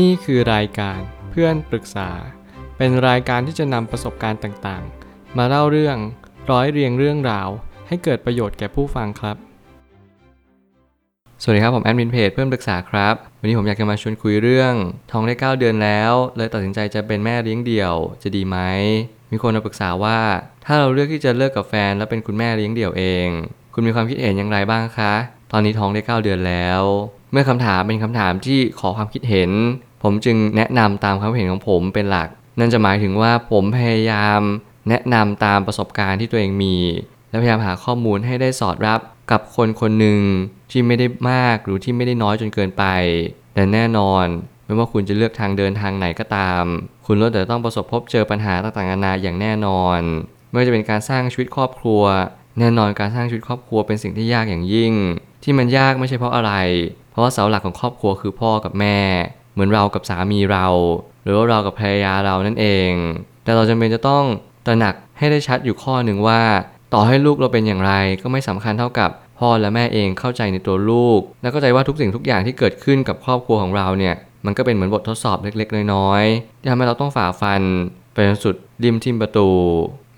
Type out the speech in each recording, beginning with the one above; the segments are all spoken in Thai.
นี่คือรายการเพื่อนปรึกษา เป็นรายการที่จะนำประสบการณ์ต่างๆ มาเล่าเรื่องร้อยเรียงเรื่องราว ให้เกิดประโยชน์แก่ผู้ฟังครับ สวัสดีครับ ผมแอดมินเพจเพื่อนปรึกษาครับ วันนี้ผมอยากจะมาชวนคุยเรื่องท้องได้ 9 เดือนแล้ว เลยตัดสินใจจะเป็นแม่เลี้ยงเดี่ยว จะดีไหมมีคนมาปรึกษาว่า ถ้าเราเลือกที่จะเลิกกับแฟน แล้วเป็นคุณแม่เลี้ยงเดี่ยวเอง คุณมีความคิดเห็นอย่างไรบ้างคะ ตอนนี้ท้องได้ 9 เดือนแล้ว เมื่อคำถามเป็นคำถามที่ขอความคิดเห็น ผมจึงแนะนำตามความเห็นของผมเป็นหลัก นั่นจะหมายถึงว่าผมพยายามแนะนำตามประสบการณ์ที่ตัวเองมี และพยายามหาข้อมูลให้ได้สอดรับกับคนคนหนึ่งที่ไม่ได้มากหรือที่ไม่ได้น้อยจนเกินไป แต่แน่นอน ไม่ว่าคุณจะเลือกทางเดินทางไหนก็ตาม คุณล้วนแต่ต้องประสบพบเจอปัญหาต่างๆนานาอย่างแน่นอน ไม่ว่าจะเป็นการสร้างชีวิตครอบครัว แน่นอนการสร้างชีวิตครอบครัวเป็นสิ่งที่ยากอย่างยิ่ง ที่มันยากไม่ใช่เพราะอะไร เพราะว่าเสาหลักของครอบครัวคือพ่อกับแม่ เหมือนเรากับสามีเรา หรือว่าเรากับภรรยาเรานั่นเอง แต่เราจำเป็นจะต้องตระหนักให้ได้ชัดอยู่ข้อหนึ่งว่า ต่อให้ลูกเราเป็นอย่างไรก็ไม่สำคัญเท่ากับพ่อและแม่เองเข้าใจในตัวลูก และเข้าใจว่าทุกสิ่งทุกอย่างที่เกิดขึ้นกับครอบครัวของเราเนี่ยมันก็เป็นเหมือนบททดสอบเล็กๆ น้อยๆที่ทำให้เราต้องฝ่าฟันไปจนสุดริมทิมประตู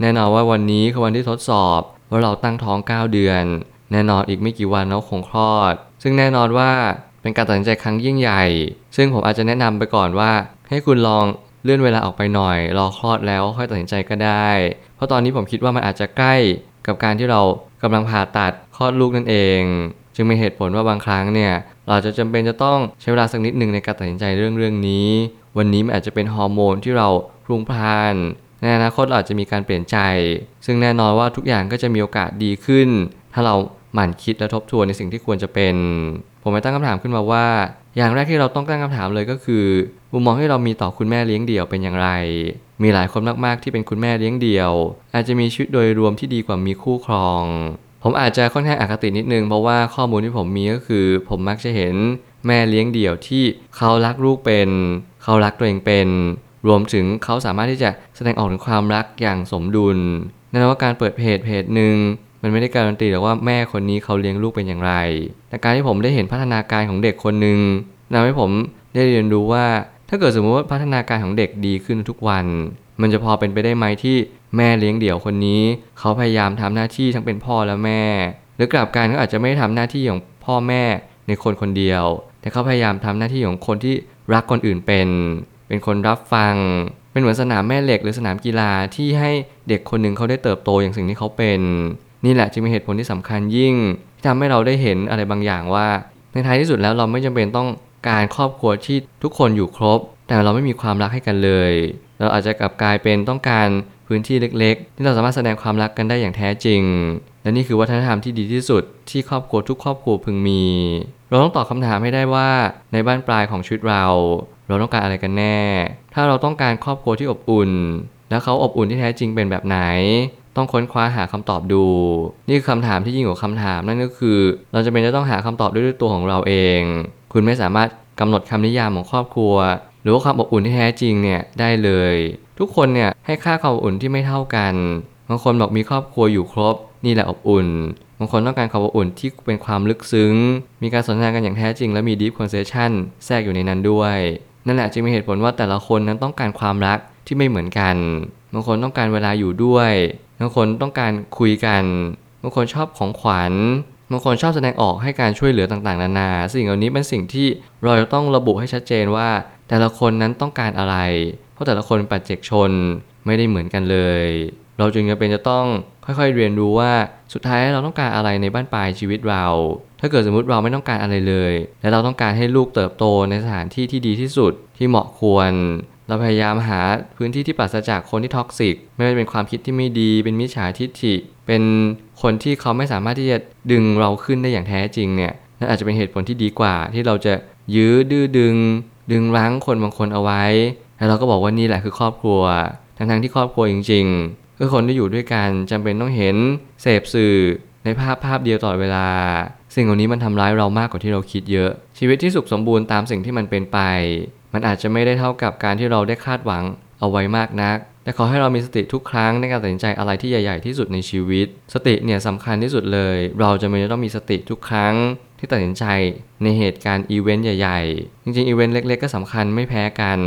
แน่นอนว่าวันนี้คือวันที่ทดสอบว่าเราตั้งท้อง 9 เดือน แน่นอนอีกไม่กี่วันเราคงคลอด ซึ่งแน่นอนว่าเป็นการตัดสินใจครั้งยิ่งใหญ่ ซึ่งผมอาจจะแนะนำไปก่อนว่า ให้คุณลองเลื่อนเวลาออกไปหน่อย รอคลอดแล้วค่อยตัดสินใจก็ได้ เพราะตอนนี้ผมคิดว่ามันอาจจะใกล้กับการที่เรากำลังผ่าตัดคลอดลูกนั่นเอง จึงมีเหตุผลว่าบางครั้งเนี่ยเราจะจำเป็นจะต้องใช้เวลาสักนิดหนึ่งในการตัดสินใจเรื่องเรื่องนี้ วันนี้มันอาจจะเป็นฮอร์โมนที่เราพรุงพล่านในอนาคตเราอาจจะมีการเปลี่ยนใจ ซึ่งแน่นอนว่าทุกอย่างก็จะมีโอกาสดีขึ้น ถ้าเราหมั่นคิดและทบทวนในสิ่งที่ควรจะเป็น ผมไปตั้งคำถามขึ้นมาว่า อย่างแรกที่เราต้องตั้งคำถามเลยก็คือมุมมองที่เรามีต่อคุณแม่เลี้ยงเดี่ยวเป็นอย่างไร มีหลายคนมากๆที่เป็นคุณแม่เลี้ยงเดี่ยว อาจจะมีชีวิตโดยรวมที่ดีกว่ามีคู่ครอง ผมอาจจะค่อนข้างอคตินิดนึงเพราะว่าข้อมูลที่ผมมีก็คือ ผมมักจะเห็นแม่เลี้ยงเดี่ยวที่เขารักลูกเป็น เขารักตัวเองเป็น รวมถึงเขาสามารถที่จะแสดงออกถึงความรักอย่างสมดุลนั่นว่าการเปิดเพจเพจหนึ่ง มันไม่ได้การันตีหรอกว่าแม่คนนี้เขาเลี้ยงลูกเป็นอย่างไร แต่การที่ผมได้เห็นพัฒนาการของเด็กคนหนึ่งทำให้ผมได้เรียนรู้ว่า ถ้าเกิดสมมติว่าพัฒนาการของเด็กดีขึ้นทุกวัน มันจะพอเป็นไปได้ไหมที่แม่เลี้ยงเดี่ยวคนนี้ เขาพยายามทำหน้าที่ทั้งเป็นพ่อและแม่ หรือกลับกันเขาอาจจะไม่ได้ทำหน้าที่ของพ่อแม่ในคนคนเดียว แต่เขาพยายามทำหน้าที่ของคนที่รักคนอื่นเป็น เป็นคนรับฟัง เป็นเหมือนสนามแม่เหล็กหรือสนามกีฬาที่ให้เด็กคนหนึ่งเขาได้เติบโตอย่างสิ่งที่เขาเป็น นี่แหละจึงเป็นเหตุผลที่สำคัญยิ่งที่ทำให้เราได้เห็นอะไรบางอย่างว่า ในท้ายที่สุดแล้วเราไม่จำเป็นต้องการครอบครัวที่ทุกคนอยู่ครบ แต่เราไม่มีความรักให้กันเลย เราอาจจะกลับกลายเป็นต้องการพื้นที่เล็ก ๆ ที่เราสามารถแสดงความรักกันได้อย่างแท้จริง และนี่คือวัฒนธรรมที่ดีที่สุดที่ครอบครัวทุกครอบครัวพึงมี เราต้องตอบคำถามให้ได้ว่าในบ้านปลายของชีวิตเรา เราต้องการอะไรกันแน่ ถ้าเราต้องการครอบครัวที่อบอุ่น แล้วเขาอบอุ่นที่แท้จริงเป็นแบบไหน ต้องค้นคว้าหาคำตอบดู นี่คือคำถามที่ยิ่งกว่าคำถามนั่นก็คือ เราจะเป็นจะต้องหาคำตอบด้วยตัวของเราเอง คุณไม่สามารถกำหนดคำนิยามของครอบครัว หรือว่าความอบอุ่นที่แท้จริงเนี่ยได้เลย ทุกคนเนี่ยให้ค่าความอบอุ่นที่ไม่เท่ากันบางคนบอกมีครอบครัวอยู่ครบ นี่แหละอบอุ่นบางคนต้องการความอบอุ่นที่เป็นความลึกซึ้ง มีการสนทนากันอย่างแท้จริง และมี deep conversation แทรกอยู่ในนั้นด้วย นั่นแหละจึงมีเหตุผลว่าแต่ละคนนั้นต้องการความรักที่ไม่เหมือนกันบางคนต้องการเวลาอยู่ด้วย บางคนต้องการคุยกันบางคนชอบของขวัญบางคนชอบแสดงออกให้การช่วยเหลือต่างๆ นานา สิ่งเหล่านี้เป็นสิ่งที่เราจะต้องระบุให้ชัดเจนว่า แต่ละคนนั้นต้องการอะไร เพราะแต่ละคนปัจเจกชนไม่ได้เหมือนกันเลย เราจึงจะเป็นจะต้องค่อยๆเรียนรู้ว่าสุดท้ายเราต้องการอะไรในบ้านปลายชีวิตเรา ถ้าเกิดสมมติเราไม่ต้องการอะไรเลย และเราต้องการให้ลูกเติบโตในสถานที่ที่ดีที่สุดที่เหมาะควร เราพยายามหาพื้นที่ที่ปราศจากคนที่ท็อกซิก ไม่ว่าจะเป็นความคิดที่ไม่ดี เป็นมิจฉาทิฐิ เป็นคนที่เขาไม่สามารถที่จะดึงเราขึ้นได้อย่างแท้จริงเนี่ยนั่นอาจจะเป็นเหตุผลที่ดีกว่า ที่เราจะยื้อดื้อดึง ดึงรั้งคนบางคนเอาไว้ แล้วเราก็บอกว่านี่แหละคือครอบครัว ทั้งๆที่ครอบครัวจริงๆคือคนที่อยู่ด้วยกันจำเป็นต้องเห็นเสพสื่อในภาพภาพเดียวตลอดเวลา สิ่งเหล่านี้มันทำร้ายเรามากกว่าที่เราคิดเยอะ ชีวิตที่สุขสมบูรณ์ตามสิ่งที่มันเป็นไป มันอาจจะไม่ได้เท่ากับการที่เราได้คาดหวังเอาไว้มากนัก แต่ขอให้เรามีสติทุกครั้งในการตัดสินใจอะไรที่ใหญ่ๆที่สุดในชีวิต สติเนี่ยสำคัญที่สุดเลย เราจำเป็นต้องมีสติทุกครั้งที่ตัดสินใจในเหตุการณ์อีเวนต์ใหญ่ๆ จริงๆอีเวนต์เล็กๆก็สำคัญไม่แพ้กัน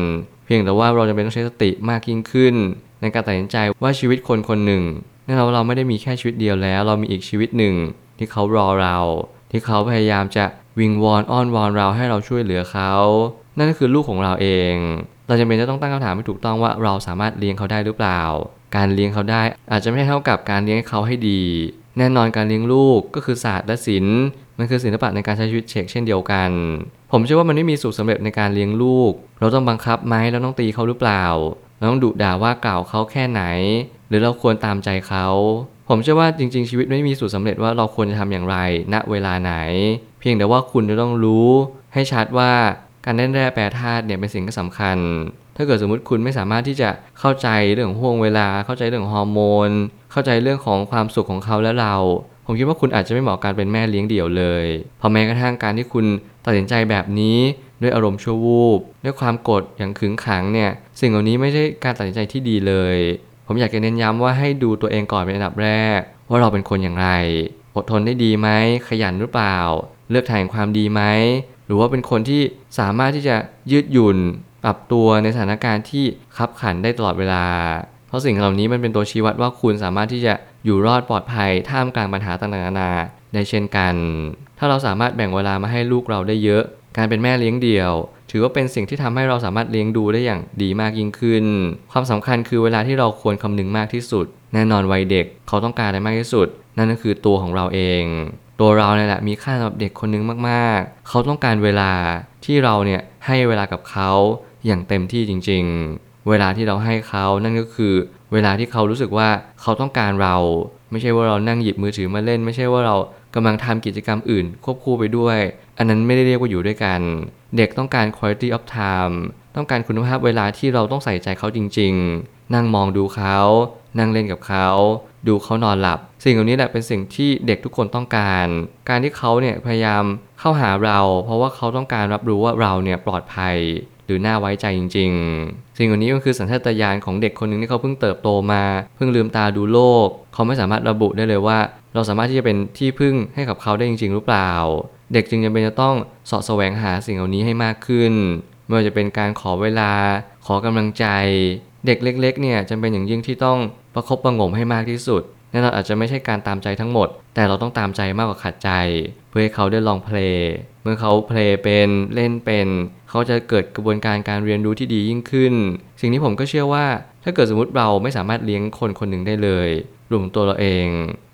เพียงแต่ว่าเราจำเป็นต้องใช้สติมากยิ่งขึ้น ในการตัดสินใจว่าชีวิตคนคนหนึ่งนั่นเราเราไม่ได้มีแค่ชีวิตเดียวแล้ว เรามีอีกชีวิตหนึ่ง ที่เขารอเรา ที่เขาพยายามจะวิงวอนอ้อนวอนเราให้เราช่วยเหลือเขา นั่นก็คือลูกของเราเอง เราจำเป็นจะต้องตั้งคำถามให้ถูกต้องว่าเราสามารถเลี้ยงเขาได้หรือเปล่า การเลี้ยงเขาได้อาจจะไม่เท่ากับการเลี้ยงเขาให้ดี แน่นอนการเลี้ยงลูกก็คือศาสตร์และศิลป์มันคือศิลปะในการใช้ชีวิตเชกเช่นเดียวกัน ผมเชื่อว่ามันไม่มีสูตรสำเร็จในการเลี้ยงลูก เราต้องบังคับไหมเราต้องตีเขาหรือเปล่า เราต้องดุด่าว่ากล่าวเขาแค่ไหน หรือเราควรตามใจเขาผมเชื่อว่าจริงๆชีวิตไม่มีสูตรสำเร็จว่าเราควรจะทำอย่างไร ณเวลาไหน เพียงแต่ว่าคุณจะต้องรู้ให้ชัดว่า การเล่นแร่แปรธาตุเนี่ยเป็นสิ่งที่สำคัญ ถ้าเกิดสมมติคุณไม่สามารถที่จะเข้าใจเรื่องห่วงเวลา เข้าใจเรื่องฮอร์โมน เข้าใจเรื่องของความสุขของเขาและเรา ผมคิดว่าคุณอาจจะไม่เหมาะการเป็นแม่เลี้ยงเดี่ยวเลยเพราะแม้กระทั่งการที่คุณตัดสินใจแบบนี้ด้วยอารมณ์ชั่ววูบด้วยความกรธอย่างขึงขังเนี่ยสิ่งเหล่านี้ไม่ใช่การตัดสินใจที่ดีเลย ผมอยากจะเน้นย้ำว่าให้ดูตัวเองก่อนเป็นอันดับแรก ว่าเราเป็นคนอย่างไร อดทนได้ดีไหมขยันหรือเปล่า เลือกทางความดีไหม หรือว่าเป็นคนที่สามารถที่จะยืดหยุ่นปรับตัวในสถานการณ์ที่คับขันได้ตลอดเวลา เพราะสิ่งเหล่านี้มันเป็นตัวชี้วัดว่าคุณสามารถที่จะอยู่รอดปลอดภัยท่ามกลางปัญหาต่างๆนานาได้เช่นกัน ถ้าเราสามารถแบ่งเวลามาให้ลูกเราได้เยอะ การเป็นแม่เลี้ยงเดี่ยว ถือว่าเป็นสิ่งที่ทำให้เราสามารถเลี้ยงดูได้อย่างดีมากยิ่งขึ้น ความสำคัญคือเวลาที่เราควรคำนึงมากที่สุด แน่นอนวัยเด็กเขาต้องการอะไรมากที่สุด นั่นก็คือตัวของเราเอง ตัวเราเนี่ยแหละมีค่าสำหรับเด็กคนนึงมากๆ เขาต้องการเวลาที่เราเนี่ยให้เวลากับเขาอย่างเต็มที่จริง ๆ เวลาที่เราให้เขานั่นก็คือ เวลาที่เขารู้สึกว่าเขาต้องการเรา ไม่ใช่ว่าเรานั่งหยิบมือถือมาเล่น ไม่ใช่ว่าเรากำลังทำกิจกรรมอื่น ควบคู่ไปด้วย อันนั้นไม่ได้เรียกว่าอยู่ด้วยกัน เด็กต้องการ quality of time ต้องการคุณภาพเวลาที่เราต้องใส่ใจเขาจริง ๆ นั่งมองดูเขา นั่งเล่นกับเขาดูเขานอนหลับ สิ่งเหล่านี้แหละเป็นสิ่งที่เด็กทุกคนต้องการ การที่เขาเนี่ยพยายามเข้าหาเรา เพราะว่าเขาต้องการรับรู้ว่าเราเนี่ยปลอดภัยหรือน่าไว้ใจจริง ๆ สิ่งเหล่านี้ก็คือสัญชาตญาณของเด็กคนหนึ่งที่เขาเพิ่งเติบโตมา เพิ่งลืมตาดูโลก เขาไม่สามารถระบุได้เลยว่า เราสามารถที่จะเป็นที่พึ่งให้กับเขาได้จริง ๆ หรือเปล่า เด็กจึงจำเป็นจะต้องสาะแสวงหาสิ่งเหล่านี้ให้มากขึ้นไม่ว่าจะเป็นการขอเวลา ขอกำลังใจ เด็กเล็ก ๆ เนี่ยจำเป็นอย่างยิ่งที่ต้อง ประคบประงมให้มากที่สุดแน่นอนอาจจะไม่ใช่การตามใจทั้งหมด แต่เราต้องตามใจมากกว่าขัดใจ เพื่อให้เขาได้ลองเพลงเมื่อเขาเพลงเป็นเล่นเป็น เขาจะเกิดกระบวนการการเรียนรู้ที่ดียิ่งขึ้น สิ่งนี้ผมก็เชื่อว่า ถ้าเกิดสมมติเราไม่สามารถเลี้ยงคนคนหนึ่งได้เลยรวมตัวเราเอง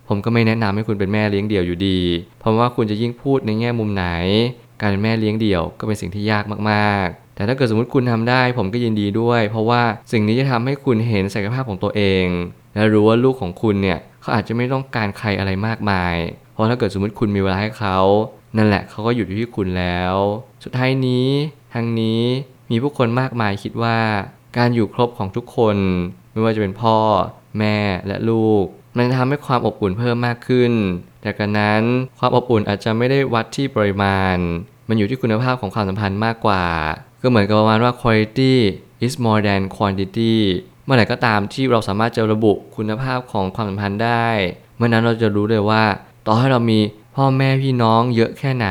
ผมก็ไม่แนะนำให้คุณเป็นแม่เลี้ยงเดี่ยวอยู่ดี เพราะว่าคุณจะยิ่งพูดในแง่มุมไหน การเป็นแม่เลี้ยงเดี่ยวก็เป็นสิ่งที่ยากมากๆ แต่ถ้าเกิดสมมติคุณทำได้ ผมก็ยินดีด้วย เพราะว่าสิ่งนี้จะทำให้คุณเห็นศักยภาพของตัวเอง และรู้ว่าลูกของคุณเนี่ยเขาอาจจะไม่ต้องการใครอะไรมากมาย เพราะถ้าเกิดสมมติคุณมีเวลาให้เขา นั่นแหละเขาก็อยู่ที่คุณแล้ว สุดท้ายนี้ทางนี้มีผู้คนมากมายคิดว่า การอยู่ครบของทุกคน ไม่ว่าจะเป็นพ่อ แม่และลูก มันจะทำให้ความอบอุ่นเพิ่มมากขึ้น แต่กันนั้นความอบอุ่นอาจจะไม่ได้วัดที่ปริมาณ มันอยู่ที่คุณภาพของความสัมพันธ์มากกว่า ก็เหมือนกับประมาณว่า quality is more than quantity เมื่อไหร่ก็ตามที่เราสามารถจะระบุคุณภาพของความสัมพันธ์ได้ เมื่อนั้นเราจะรู้เลยว่า ต่อให้เรามีพ่อแม่พี่น้องเยอะแค่ไหน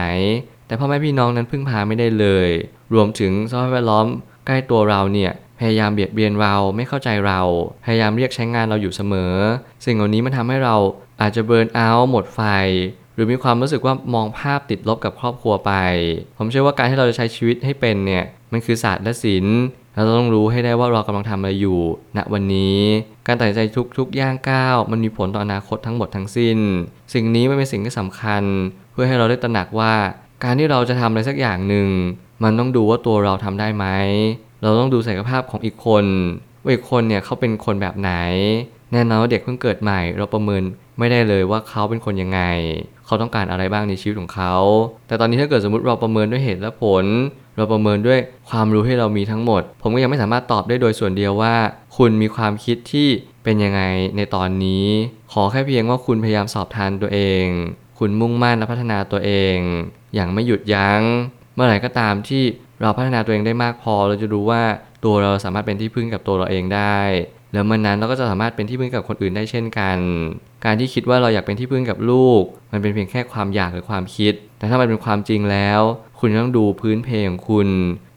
แต่พ่อแม่พี่น้องนั้นพึ่งพาไม่ได้เลย รวมถึงสภาพแวดล้อมใกล้ตัวเราเนี่ยพยายามเบียดเบียนเราไม่เข้าใจเรา พยายามเรียกใช้งานเราอยู่เสมอ สิ่งเหล่านี้มันทำให้เราอาจจะเบิร์นเอาท์หมดไฟ หรือมีความรู้สึกว่ามองภาพติดลบกับครอบครัวไป ผมเชื่อว่าการที่เราจะใช้ชีวิตให้เป็นเนี่ยมันคือศาสตร์และศิลป์เราต้องรู้ให้ได้ว่าเรากำลังทำอะไรอยู่ ณ วันนี้ การตัดสินใจทุกๆ ย่างก้าว มันมีผลต่ออนาคตทั้งหมดทั้งสิ้น สิ่งนี้มันเป็นสิ่งที่สำคัญ เพื่อให้เราได้ตระหนักว่า การที่เราจะทำอะไรสักอย่างหนึ่ง มันต้องดูว่าตัวเราทำได้ไหม เราต้องดูศักยภาพของอีกคนว่าอีกคนเนี่ยเขาเป็นคนแบบไหน แน่นอนว่าเด็กเพิ่งเกิดใหม่ เราประเมินไม่ได้เลยว่าเขาเป็นคนยังไง เขาต้องการอะไรบ้างในชีวิตของเขา แต่ตอนนี้ถ้าเกิดสมมติเราประเมินด้วยเหตุและผล เราประเมินด้วยความรู้ที่เรามีทั้งหมด ผมก็ยังไม่สามารถตอบได้โดยส่วนเดียวว่า คุณมีความคิดที่เป็นยังไงในตอนนี้ ขอแค่เพียงว่าคุณพยายามสอบทานตัวเอง คุณมุ่งมั่นและพัฒนาตัวเอง อย่างไม่หยุดยัง้ง เมื่อไหร่ก็ตามที่เราพัฒนาตัวเองได้มากพอ เราจะรู้ว่าตัวเราสามารถเป็นที่พึ่งกับตัวเราเองได้ แล้วเมื่อนนั้นเราก็จะสามารถเป็นที่พึ่งกับคนอื่นได้เช่นกัน การที่คิดว่าเราอยากเป็นที่พึ่งกับลูก มันเป็นเพียงแค่ความอยากหรือความคิด แต่ถ้ามันเป็นความจริงแล้ว คุณต้องดูพื้นเพของคุณ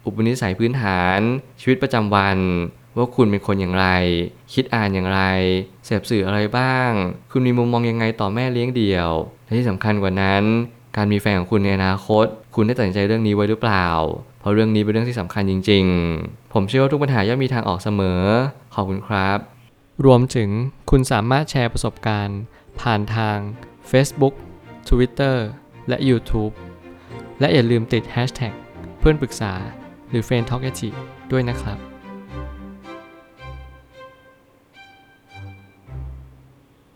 อุปนิสัยพื้นฐาน ชีวิตประจำวัน ว่าคุณเป็นคนอย่างไร คิดอ่านอย่างไร เสพสื่ออะไรบ้าง คุณมีมุมมองยังไงต่อแม่เลี้ยงเดี่ยว และที่สำคัญกว่านั้น การมีแฟนของคุณในอนาคต คุณได้ตัดสินใจเรื่องนี้ไว้หรือเปล่า ราะเรื่องนี้เป็นเรื่องที่สำคัญจริง ๆ ผมเชื่อว่าทุกปัญหาย่อมมีทางออกเสมอ ขอบคุณครับ รวมถึงคุณสามารถแชร์ประสบการณ์ ผ่านทาง Facebook Twitter และ YouTube และอย่าลืมติด Hashtag เพื่อนปรึกษาหรือ f r ร e n d Talk ด้วยนะครับ